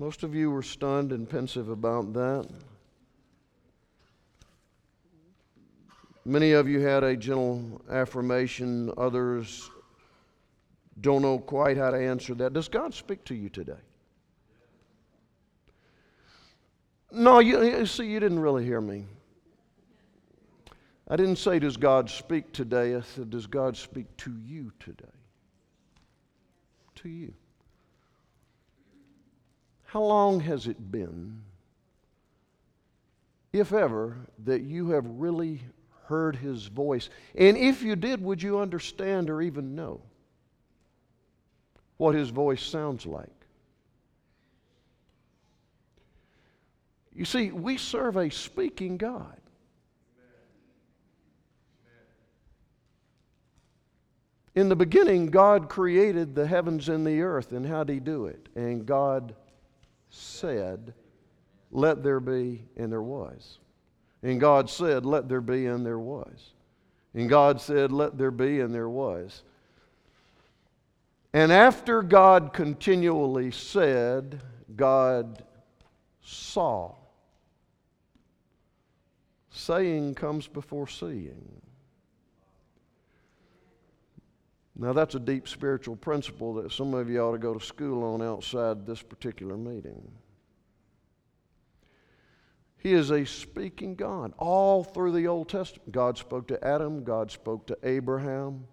Most of you were stunned and pensive about that. Many of you had a gentle affirmation, others don't know quite how to answer that. Does God speak to you today? No, you see, you didn't really hear me. I didn't say, Does God speak today? I said, Does God speak to you today? To you. How long has it been, if ever, that you have really heard His voice? And if you did, would you understand or even know what His voice sounds like? You see, we serve a speaking God. In the beginning, God created the heavens and the earth, and how did He do it? And God said, Let there be, and there was. And God said, Let there be, and there was. And God said, Let there be, and there was. And after God continually said, God saw. Saying comes before seeing. Now, that's a deep spiritual principle that some of you ought to go to school on outside this particular meeting. He is a speaking God. All through the Old Testament, God spoke to Adam, God spoke to Abraham.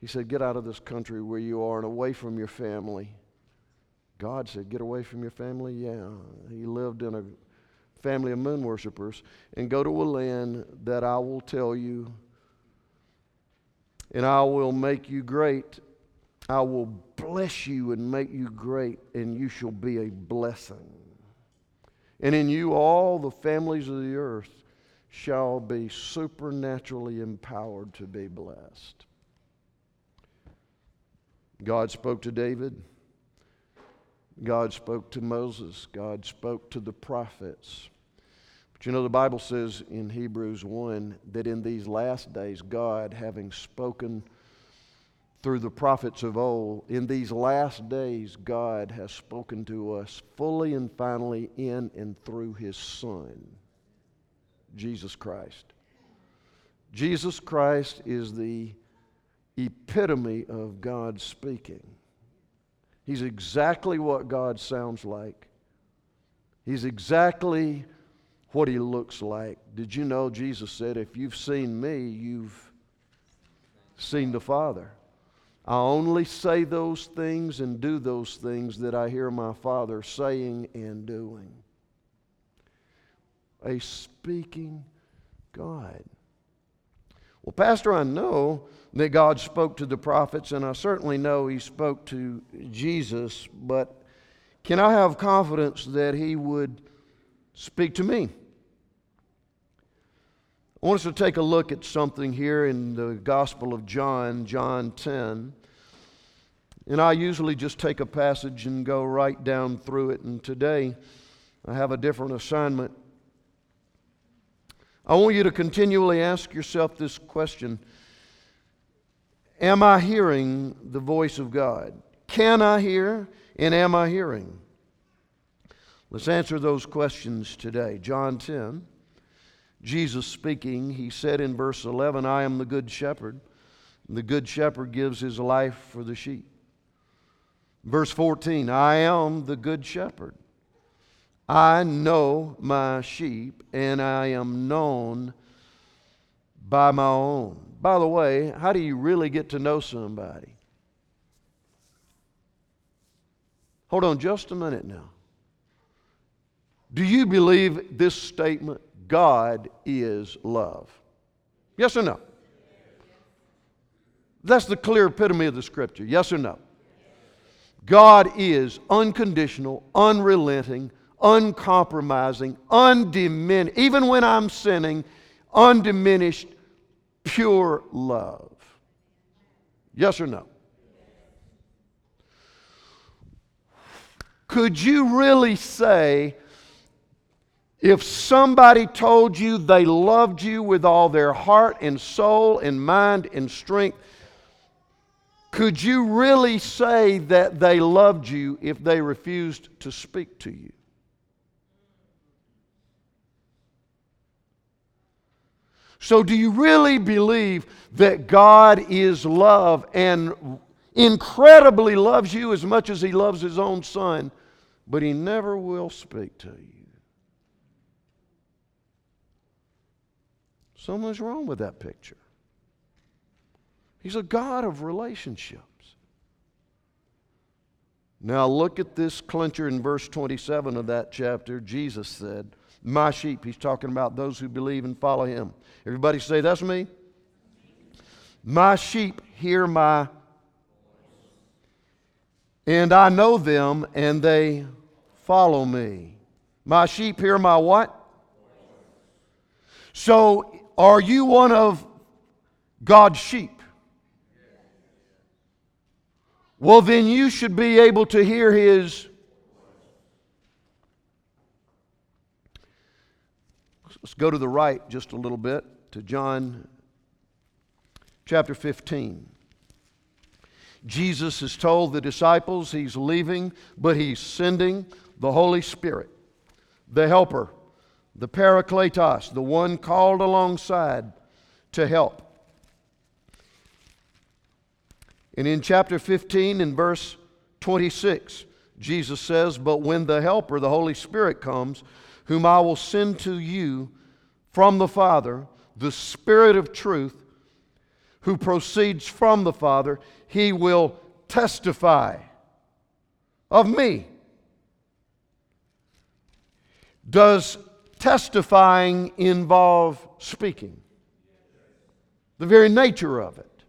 He said, Get out of this country where you are and away from your family. God said, Get away from your family? Yeah. He lived in a family of moon worshippers and go to a land that I will tell you and I will make you great. I will bless you and make you great, and you shall be a blessing. And in you, all the families of the earth shall be supernaturally empowered to be blessed. God spoke to David. God spoke to Moses. God spoke to the prophets. But you know, the Bible says in Hebrews 1 that in these last days, God, having spoken through the prophets of old, in these last days, God has spoken to us fully and finally in and through His Son, Jesus Christ. Jesus Christ is the epitome of God speaking. He's exactly what God sounds like. He's exactly what he looks like. Did you know Jesus said, If you've seen me, you've seen the Father? I only say those things and do those things that I hear my Father saying and doing. A speaking God. Well, Pastor, I know that God spoke to the prophets, and I certainly know He spoke to Jesus, but can I have confidence that He would speak to me? I want us to take a look at something here in the Gospel of John, John 10. And I usually just take a passage and go right down through it. And today I have a different assignment. I want you to continually ask yourself this question Am I hearing the voice of God? Can I hear? And am I hearing? Let's answer those questions today. John 10. Jesus speaking, he said in verse 11, I am the good shepherd. The good shepherd gives his life for the sheep. Verse 14, I am the good shepherd. I know my sheep, and I am known by my own. By the way, how do you really get to know somebody? Hold on just a minute now. Do you believe this statement? God is love. Yes or no? That's the clear epitome of the scripture. Yes or no? God is unconditional, unrelenting, uncompromising, undiminished, even when I'm sinning, undiminished, pure love. Yes or no? Could you really say, if somebody told you they loved you with all their heart and soul and mind and strength, could you really say that they loved you if they refused to speak to you? So, do you really believe that God is love and incredibly loves you as much as He loves His own Son, but He never will speak to you? Something's wrong with that picture. He's a God of relationships. Now, look at this clincher in verse 27 of that chapter. Jesus said, My sheep, he's talking about those who believe and follow him. Everybody say, That's me. My sheep hear my, and I know them, and they follow me. My sheep hear my what? So, are you one of God's sheep? Well, then you should be able to hear his. Let's go to the right just a little bit to John chapter 15. Jesus has told the disciples he's leaving, but he's sending the Holy Spirit, the Helper, the Parakletos, the one called alongside to help. And in chapter 15, in verse 26, Jesus says, But when the Helper, the Holy Spirit, comes, whom I will send to you from the Father, the Spirit of truth, who proceeds from the Father, he will testify of me. Does testifying involve speaking? The very nature of it.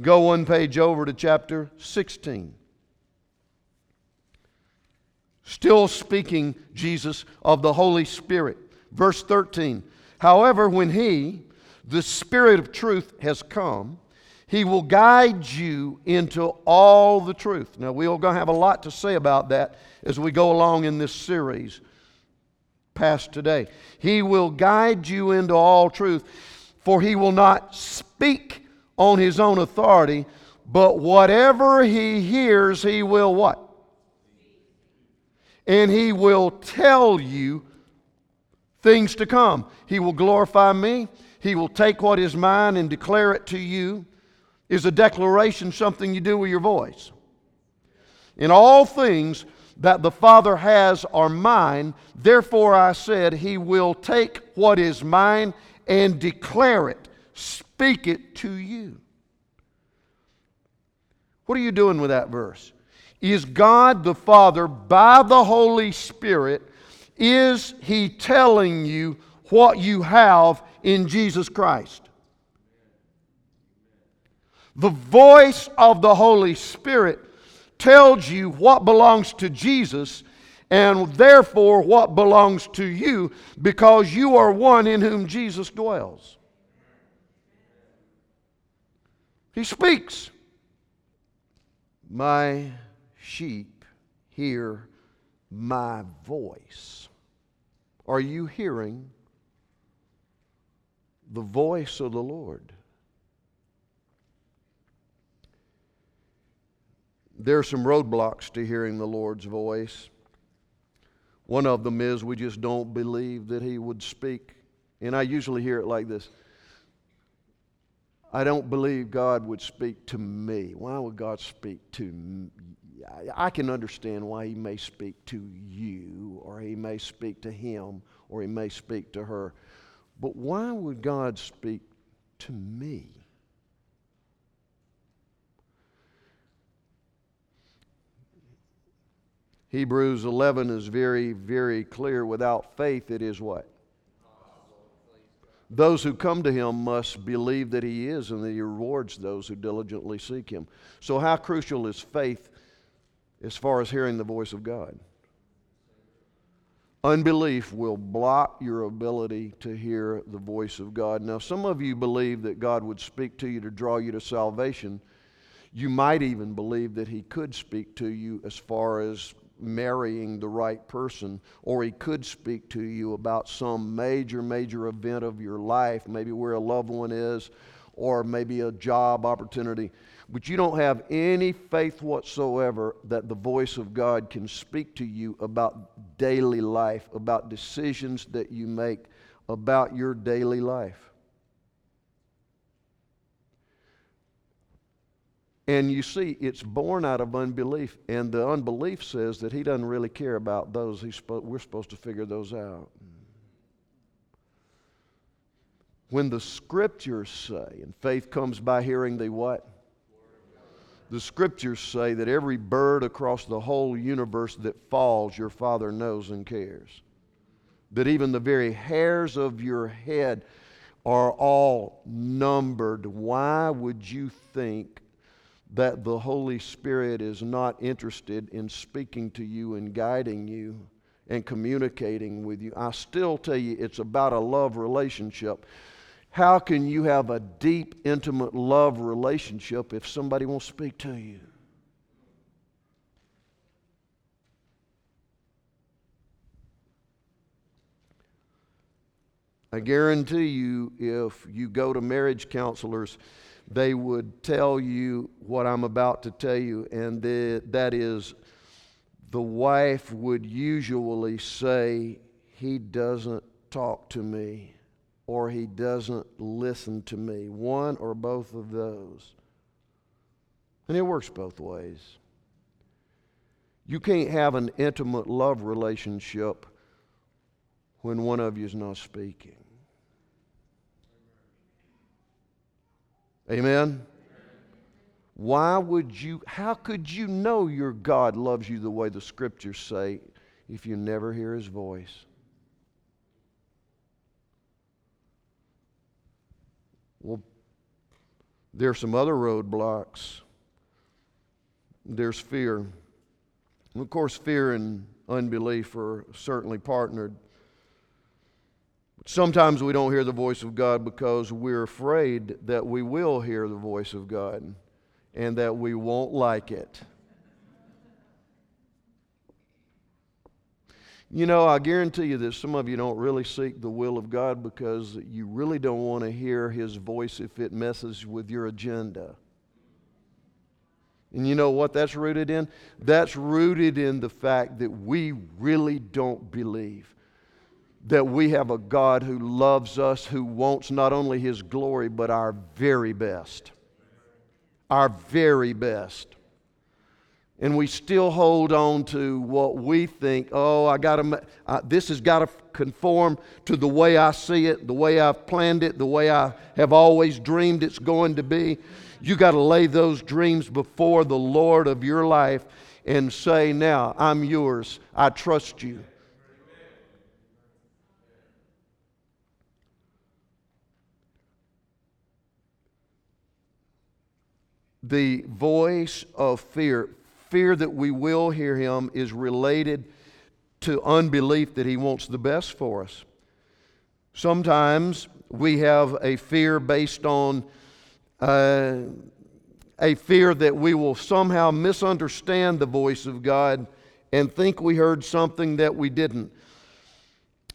Go one page over to chapter 16. Still speaking, Jesus, of the Holy Spirit. Verse 13. However, when He, the Spirit of truth, has come, He will guide you into all the truth. Now, we're going to have a lot to say about that as we go along in this series today. He will guide you into all truth, for He will not speak on his own authority, but whatever he hears, he will what? And he will tell you things to come. He will glorify me. He will take what is mine and declare it to you. Is a declaration something you do with your voice? In all things that the Father has are mine, therefore I said, He will take what is mine and declare it speak it to you. What are you doing with that verse? Is God the Father, by the Holy Spirit, is He telling you what you have in Jesus Christ? The voice of the Holy Spirit tells you what belongs to Jesus and therefore what belongs to you because you are one in whom Jesus dwells. He speaks. My sheep hear my voice. Are you hearing the voice of the Lord? There are some roadblocks to hearing the Lord's voice. One of them is we just don't believe that He would speak. And I usually hear it like this I don't believe God would speak to me. Why would God speak to me? I can understand why He may speak to you, or He may speak to him, or He may speak to her. But why would God speak to me? Hebrews 11 is very, very clear. Without faith, it is what? Those who come to him must believe that he is and that he rewards those who diligently seek him. So, how crucial is faith as far as hearing the voice of God? Unbelief will block your ability to hear the voice of God. Now, some of you believe that God would speak to you to draw you to salvation. You might even believe that He could speak to you as far as marrying the right person, or he could speak to you about some major, major event of your life, maybe where a loved one is, or maybe a job opportunity. But you don't have any faith whatsoever that the voice of God can speak to you about daily life, about decisions that you make, about your daily life. And you see, it's born out of unbelief. And the unbelief says that he doesn't really care about those. He's spo- we're supposed to figure those out. When the scriptures say, and faith comes by hearing the what? The scriptures say that every bird across the whole universe that falls, your Father knows and cares. That even the very hairs of your head are all numbered. Why would you think that the Holy Spirit is not interested in speaking to you and guiding you and communicating with you. I still tell you it's about a love relationship. How can you have a deep, intimate love relationship if somebody won't speak to you? I guarantee you, if you go to marriage counselors, they would tell you what I'm about to tell you, and that is the wife would usually say, He doesn't talk to me, or He doesn't listen to me. One or both of those. And it works both ways. You can't have an intimate love relationship when one of you is not speaking. Amen? Why would you, how could you know your God loves you the way the scriptures say if you never hear his voice? Well, there are some other roadblocks. There's fear. And of course, fear and unbelief are certainly partnered. Sometimes we don't hear the voice of God because we're afraid that we will hear the voice of God and that we won't like it. You know, I guarantee you that some of you don't really seek the will of God because you really don't want to hear His voice if it messes with your agenda. And you know what that's rooted in? That's rooted in the fact that we really don't believe that we have a God who loves us, who wants not only His glory, but our very best. Our very best. And we still hold on to what we think, oh, I got to, uh, this has got to conform to the way I see it, the way I've planned it, the way I have always dreamed it's going to be. You got to lay those dreams before the Lord of your life and say, now, I'm yours. I trust you. The voice of fear, fear that we will hear him, is related to unbelief that he wants the best for us. Sometimes we have a fear based on uh, a fear that we will somehow misunderstand the voice of God and think we heard something that we didn't.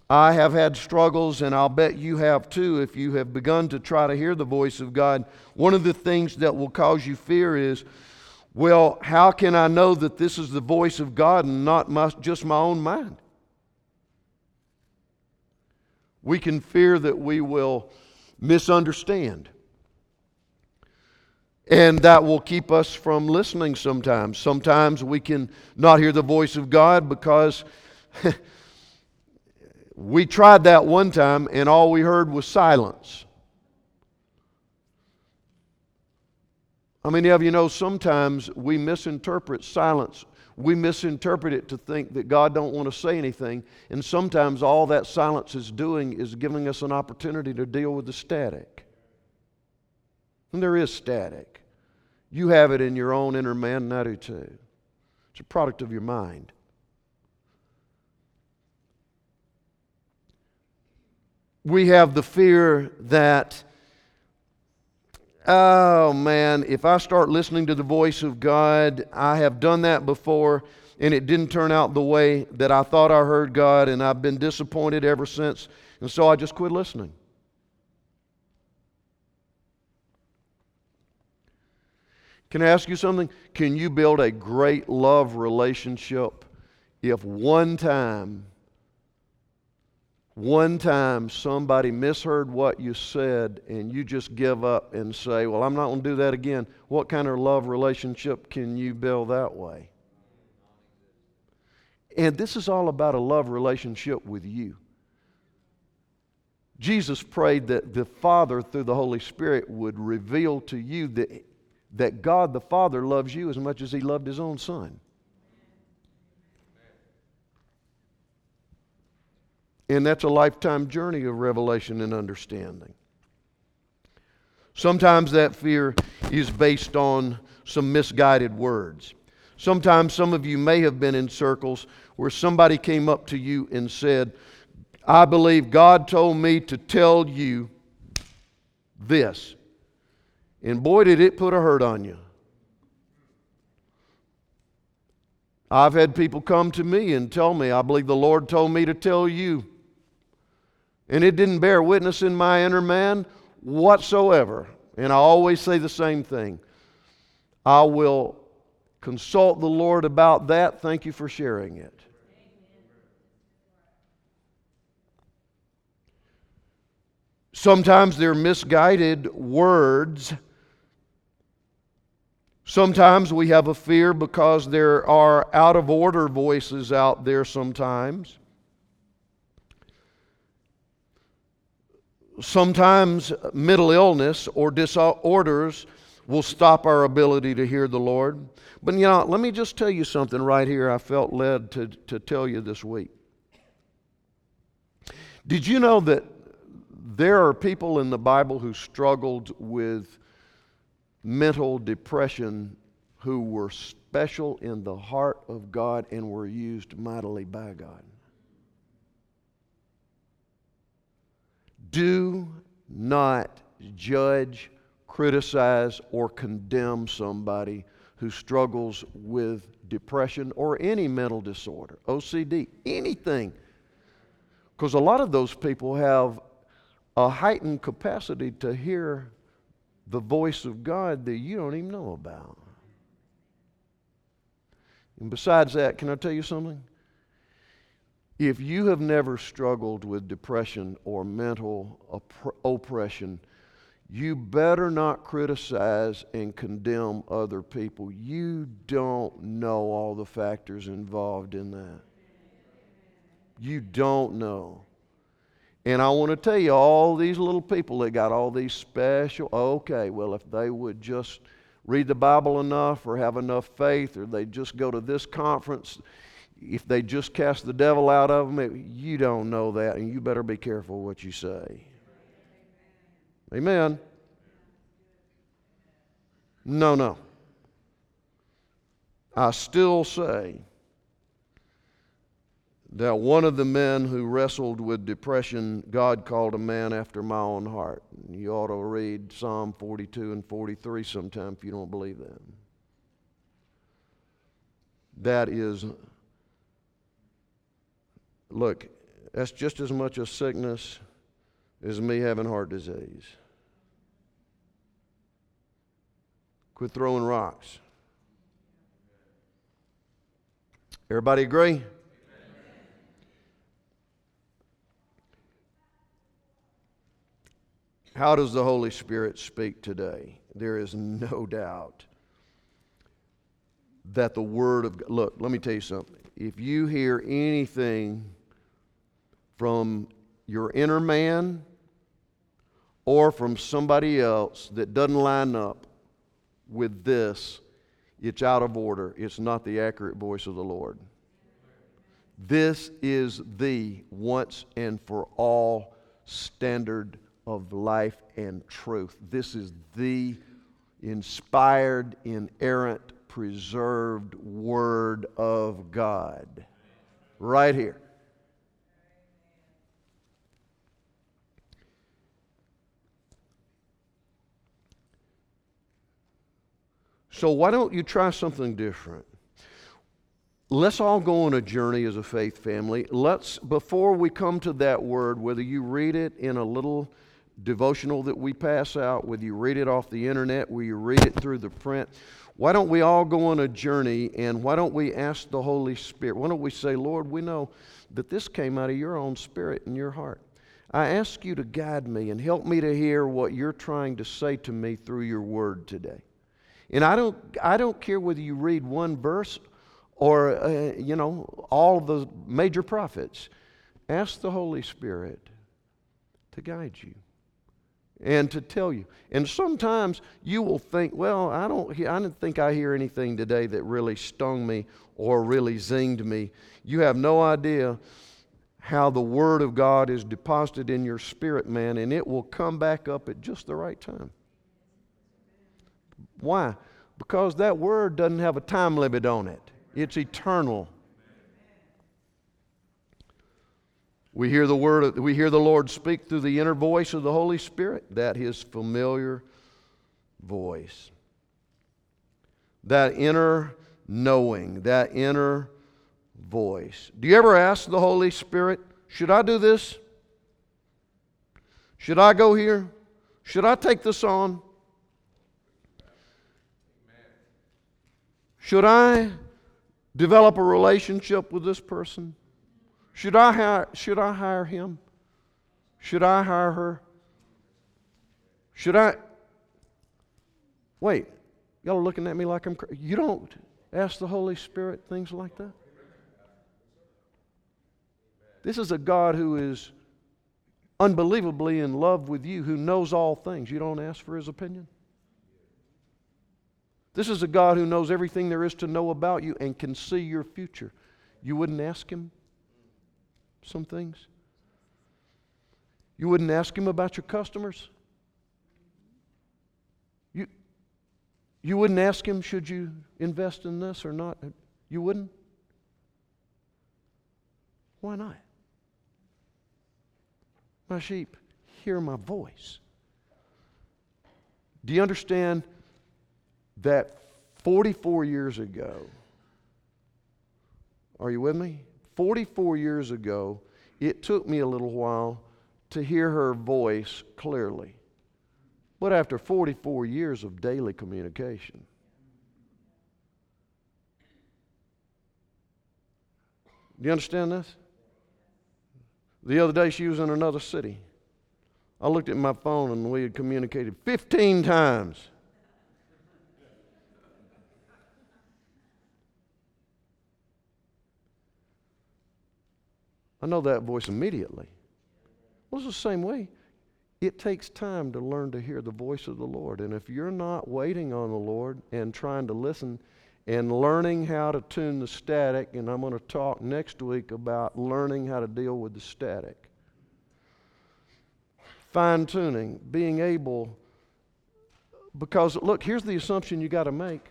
I have had struggles, and I'll bet you have too if you have begun to try to hear the voice of God. One of the things that will cause you fear is, well, how can I know that this is the voice of God and not my, just my own mind? We can fear that we will misunderstand. And that will keep us from listening sometimes. Sometimes we can not hear the voice of God because We tried that one time, and all we heard was silence. How many of you know sometimes we misinterpret silence? We misinterpret it to think that God don't want to say anything, and sometimes all that silence is doing is giving us an opportunity to deal with the static. And there is static. You have it in your own inner man, and too. It's a product of your mind. We have the fear that Oh man, if I start listening to the voice of God, I have done that before and it didn't turn out the way that I thought I heard God, and I've been disappointed ever since, and so I just quit listening. Can I ask you something? Can you build a great love relationship if one time one time somebody misheard what you said and you just give up and say, Well, I'm not going to do that again, what kind of love relationship can you build that way? And this is all about a love relationship with you. Jesus prayed that the Father, through the Holy Spirit, would reveal to you that, that God the Father loves you as much as He loved His own Son. And that's a lifetime journey of revelation and understanding. Sometimes that fear is based on some misguided words. Sometimes some of you may have been in circles where somebody came up to you and said, I believe God told me to tell you this. And boy, did it put a hurt on you. I've had people come to me and tell me, I believe the Lord told me to tell you and it didn't bear witness in my inner man whatsoever. And I always say the same thing I will consult the Lord about that. Thank you for sharing it. Sometimes they're misguided words. Sometimes we have a fear because there are out of order voices out there sometimes. Sometimes mental illness or disorders will stop our ability to hear the Lord. But you know, let me just tell you something right here I felt led to, to tell you this week. Did you know that there are people in the Bible who struggled with mental depression who were special in the heart of God and were used mightily by God? Do not judge, criticize, or condemn somebody who struggles with depression or any mental disorder, OCD, anything. Because a lot of those people have a heightened capacity to hear the voice of God that you don't even know about. And besides that, can I tell you something? If you have never struggled with depression or mental opp- oppression, you better not criticize and condemn other people. You don't know all the factors involved in that. You don't know. And I want to tell you, all these little people that got all these special, okay, well, if they would just read the Bible enough or have enough faith or they just go to this conference, if they just cast the devil out of them, you don't know that, and you better be careful what you say. Amen. No, no. I still say that one of the men who wrestled with depression, God called a man after my own heart. You ought to read Psalm 42 and 43 sometime if you don't believe that. That is Look, that's just as much a sickness as me having heart disease. Quit throwing rocks. Everybody agree? How does the Holy Spirit speak today? There is no doubt that the Word of God, look, let me tell you something. If you hear anything from your inner man or from somebody else that doesn't line up with this, it's out of order. It's not the accurate voice of the Lord. This is the once and for all standard of life and truth. This is the inspired, inerrant, preserved Word of God. Right here. So, why don't you try something different? Let's all go on a journey as a faith family. Let's, before we come to that word, whether you read it in a little devotional that we pass out, whether you read it off the internet, whether you read it through the print, why don't we all go on a journey and why don't we ask the Holy Spirit? Why don't we say, Lord, we know that this came out of your own spirit and your heart. I ask you to guide me and help me to hear what you're trying to say to me through your word today. And I don't, I don't care whether you read one verse or, uh, you know, all the major prophets. Ask the Holy Spirit to guide you and to tell you. And sometimes you will think, well, I don't, I didn't think I hear anything today that really stung me or really zinged me. You have no idea how the Word of God is deposited in your spirit, man, and it will come back up at just the right time. Why? Because that word doesn't have a time limit on it, it's eternal. We hear the word we hear the Lord speak through the inner voice of the Holy Spirit, that his familiar voice. That inner knowing, that inner voice. Do you ever ask the Holy Spirit, should I do this? Should I go here? Should I take this on? Should I develop a relationship with this person? Should I hire, should I hire him? Should I hire her? Should I? Wait, y'all are looking at me like I'm crazy. You don't ask the Holy Spirit things like that? This is a God who is unbelievably in love with you, who knows all things. You don't ask for his opinion? This is a God who knows everything there is to know about you and can see your future. You wouldn't ask Him some things? You wouldn't ask Him about your customers? You, you wouldn't ask Him, should you invest in this or not? You wouldn't? Why not? My sheep, hear my voice. Do you understand? That 44 years ago, are you with me? 44 years ago, it took me a little while to hear her voice clearly. But after 44 years of daily communication, do you understand this? The other day, she was in another city. I looked at my phone and we had communicated 15 times. I know that voice immediately. Well, it's the same way. It takes time to learn to hear the voice of the Lord. And if you're not waiting on the Lord and trying to listen and learning how to tune the static, and I'm going to talk next week about learning how to deal with the static. Fine tuning, being able, because look, here's the assumption you got to make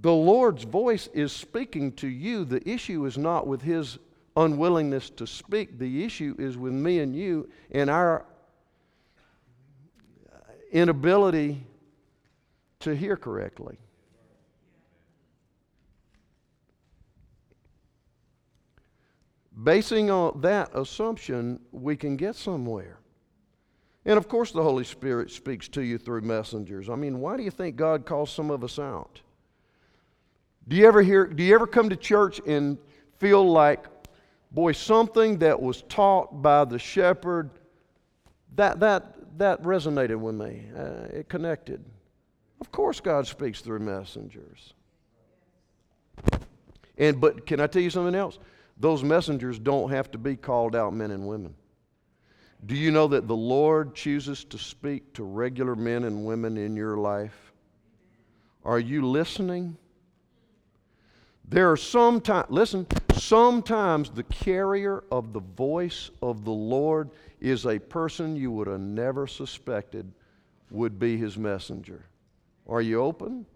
the Lord's voice is speaking to you. The issue is not with his unwillingness to speak, the issue is with me and you and our inability to hear correctly. Basing on that assumption, we can get somewhere. And of course, the Holy Spirit speaks to you through messengers. I mean, why do you think God calls some of us out? Do you ever hear, do you ever come to church and feel like, boy, something that was taught by the shepherd, that, that, that resonated with me. Uh, it connected. Of course, God speaks through messengers. And but can I tell you something else? Those messengers don't have to be called out men and women. Do you know that the Lord chooses to speak to regular men and women in your life? Are you listening? There are sometimes, listen, sometimes the carrier of the voice of the Lord is a person you would have never suspected would be his messenger. Are you open?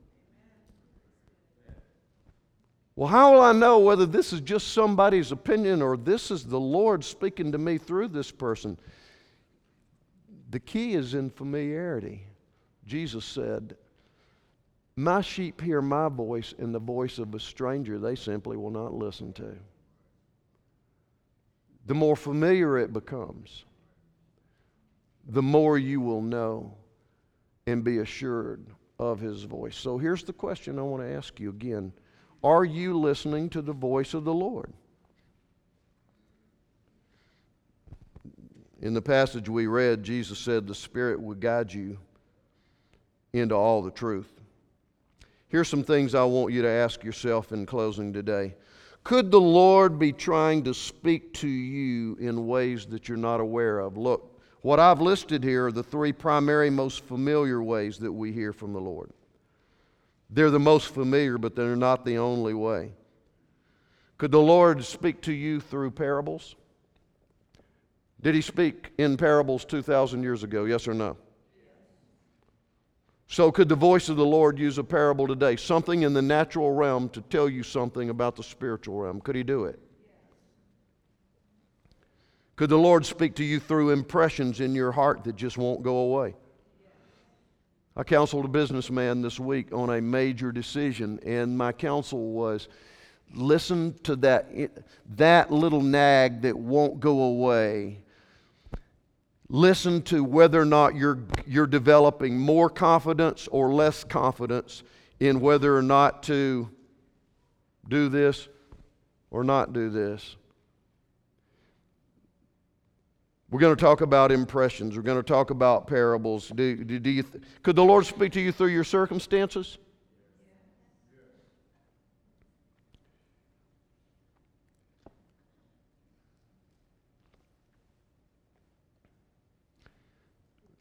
Well, how will I know whether this is just somebody's opinion or this is the Lord speaking to me through this person? The key is in familiarity. Jesus said, My sheep hear my voice, and the voice of a stranger they simply will not listen to. The more familiar it becomes, the more you will know and be assured of his voice. So here's the question I want to ask you again Are you listening to the voice of the Lord? In the passage we read, Jesus said the Spirit would guide you into all the truth. Here's some things I want you to ask yourself in closing today. Could the Lord be trying to speak to you in ways that you're not aware of? Look, what I've listed here are the three primary, most familiar ways that we hear from the Lord. They're the most familiar, but they're not the only way. Could the Lord speak to you through parables? Did he speak in parables 2,000 years ago? Yes or no? So, could the voice of the Lord use a parable today? Something in the natural realm to tell you something about the spiritual realm? Could he do it? Could the Lord speak to you through impressions in your heart that just won't go away? I counseled a businessman this week on a major decision, and my counsel was listen to that, that little nag that won't go away listen to whether or not you're, you're developing more confidence or less confidence in whether or not to do this or not do this. We're going to talk about impressions. We're going to talk about parables. Do, do, do you th- could the Lord speak to you through your circumstances?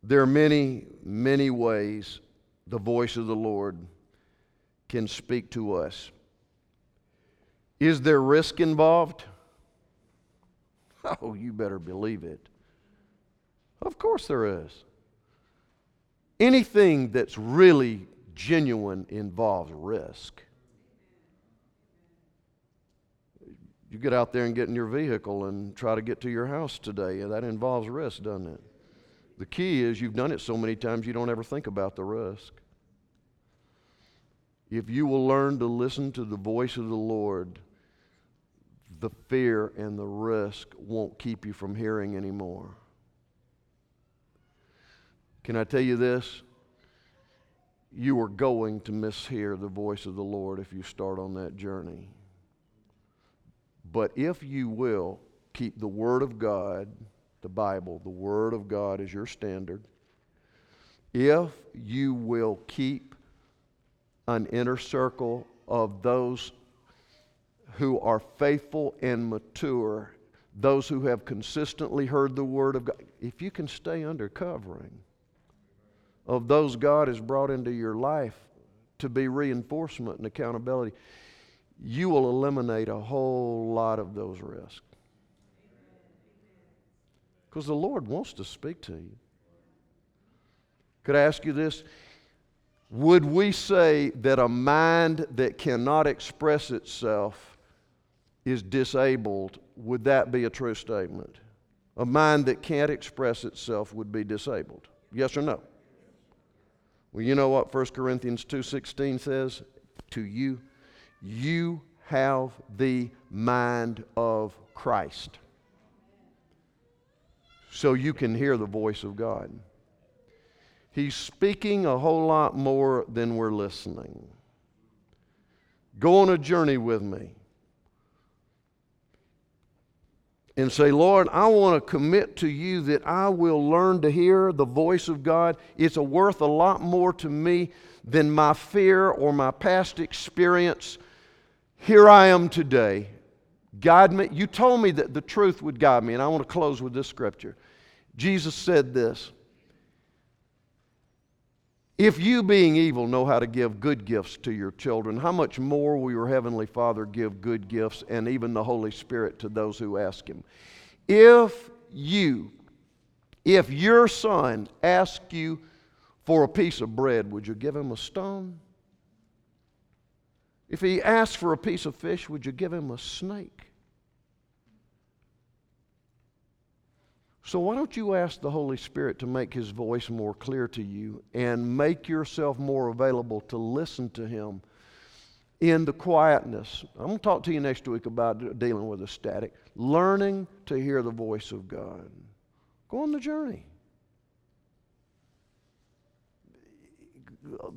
There are many, many ways the voice of the Lord can speak to us. Is there risk involved? Oh, you better believe it. Of course there is. Anything that's really genuine involves risk. You get out there and get in your vehicle and try to get to your house today. That involves risk, doesn't it? The key is you've done it so many times you don't ever think about the risk. If you will learn to listen to the voice of the Lord, the fear and the risk won't keep you from hearing anymore. Can I tell you this? You are going to mishear the voice of the Lord if you start on that journey. But if you will keep the Word of God, the Bible, the Word of God is your standard, if you will keep an inner circle of those who are faithful and mature, those who have consistently heard the Word of God, if you can stay under covering of those God has brought into your life to be reinforcement and accountability, you will eliminate a whole lot of those risks. Because the Lord wants to speak to you. Could I ask you this? Would we say that a mind that cannot express itself is disabled? Would that be a true statement? A mind that can't express itself would be disabled. Yes or no? Well, you know what 1 Corinthians 2:16 says to you? You have the mind of Christ so you can hear the voice of God. He's speaking a whole lot more than we're listening. Go on a journey with me and say, Lord, I want to commit to you that I will learn to hear the voice of God. It's worth a lot more to me than my fear or my past experience. Here I am today. Guide me. You told me that the truth would guide me, and I want to close with this scripture. Jesus said this If you, being evil, know how to give good gifts to your children, how much more will your Heavenly Father give good gifts and even the Holy Spirit to those who ask Him? If you, if your son asks you for a piece of bread, would you give him a stone? If he asks for a piece of fish, would you give him a snake? So, why don't you ask the Holy Spirit to make His voice more clear to you and make yourself more available to listen to Him in the quietness? I'm going to talk to you next week about dealing with a static, learning to hear the voice of God. Go on the journey.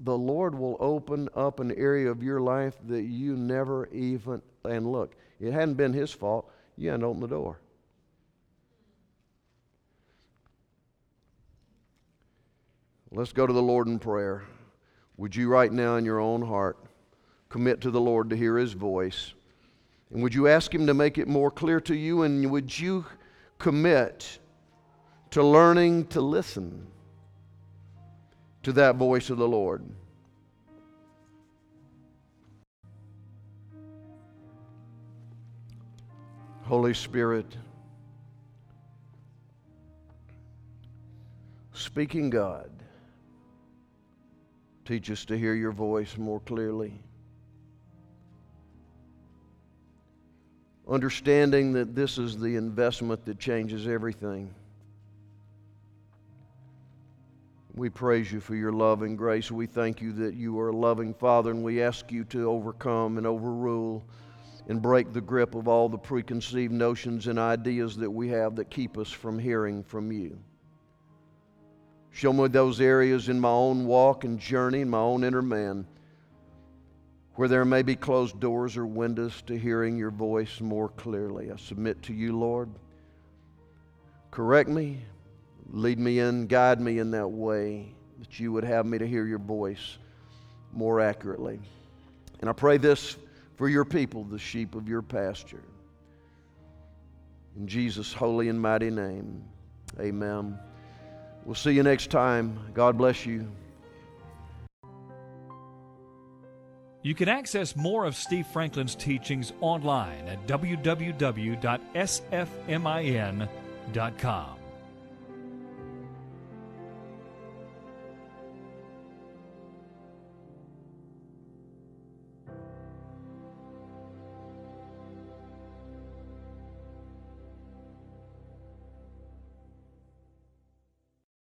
The Lord will open up an area of your life that you never even, and look, it hadn't been His fault. You hadn't opened the door. Let's go to the Lord in prayer. Would you, right now, in your own heart, commit to the Lord to hear His voice? And would you ask Him to make it more clear to you? And would you commit to learning to listen to that voice of the Lord? Holy Spirit, speaking God, Teach us to hear your voice more clearly. Understanding that this is the investment that changes everything. We praise you for your love and grace. We thank you that you are a loving Father, and we ask you to overcome and overrule and break the grip of all the preconceived notions and ideas that we have that keep us from hearing from you. Show me those areas in my own walk and journey, in my own inner man, where there may be closed doors or windows to hearing your voice more clearly. I submit to you, Lord. Correct me, lead me in, guide me in that way that you would have me to hear your voice more accurately. And I pray this for your people, the sheep of your pasture. In Jesus' holy and mighty name, amen. We'll see you next time. God bless you. You can access more of Steve Franklin's teachings online at www.sfmin.com.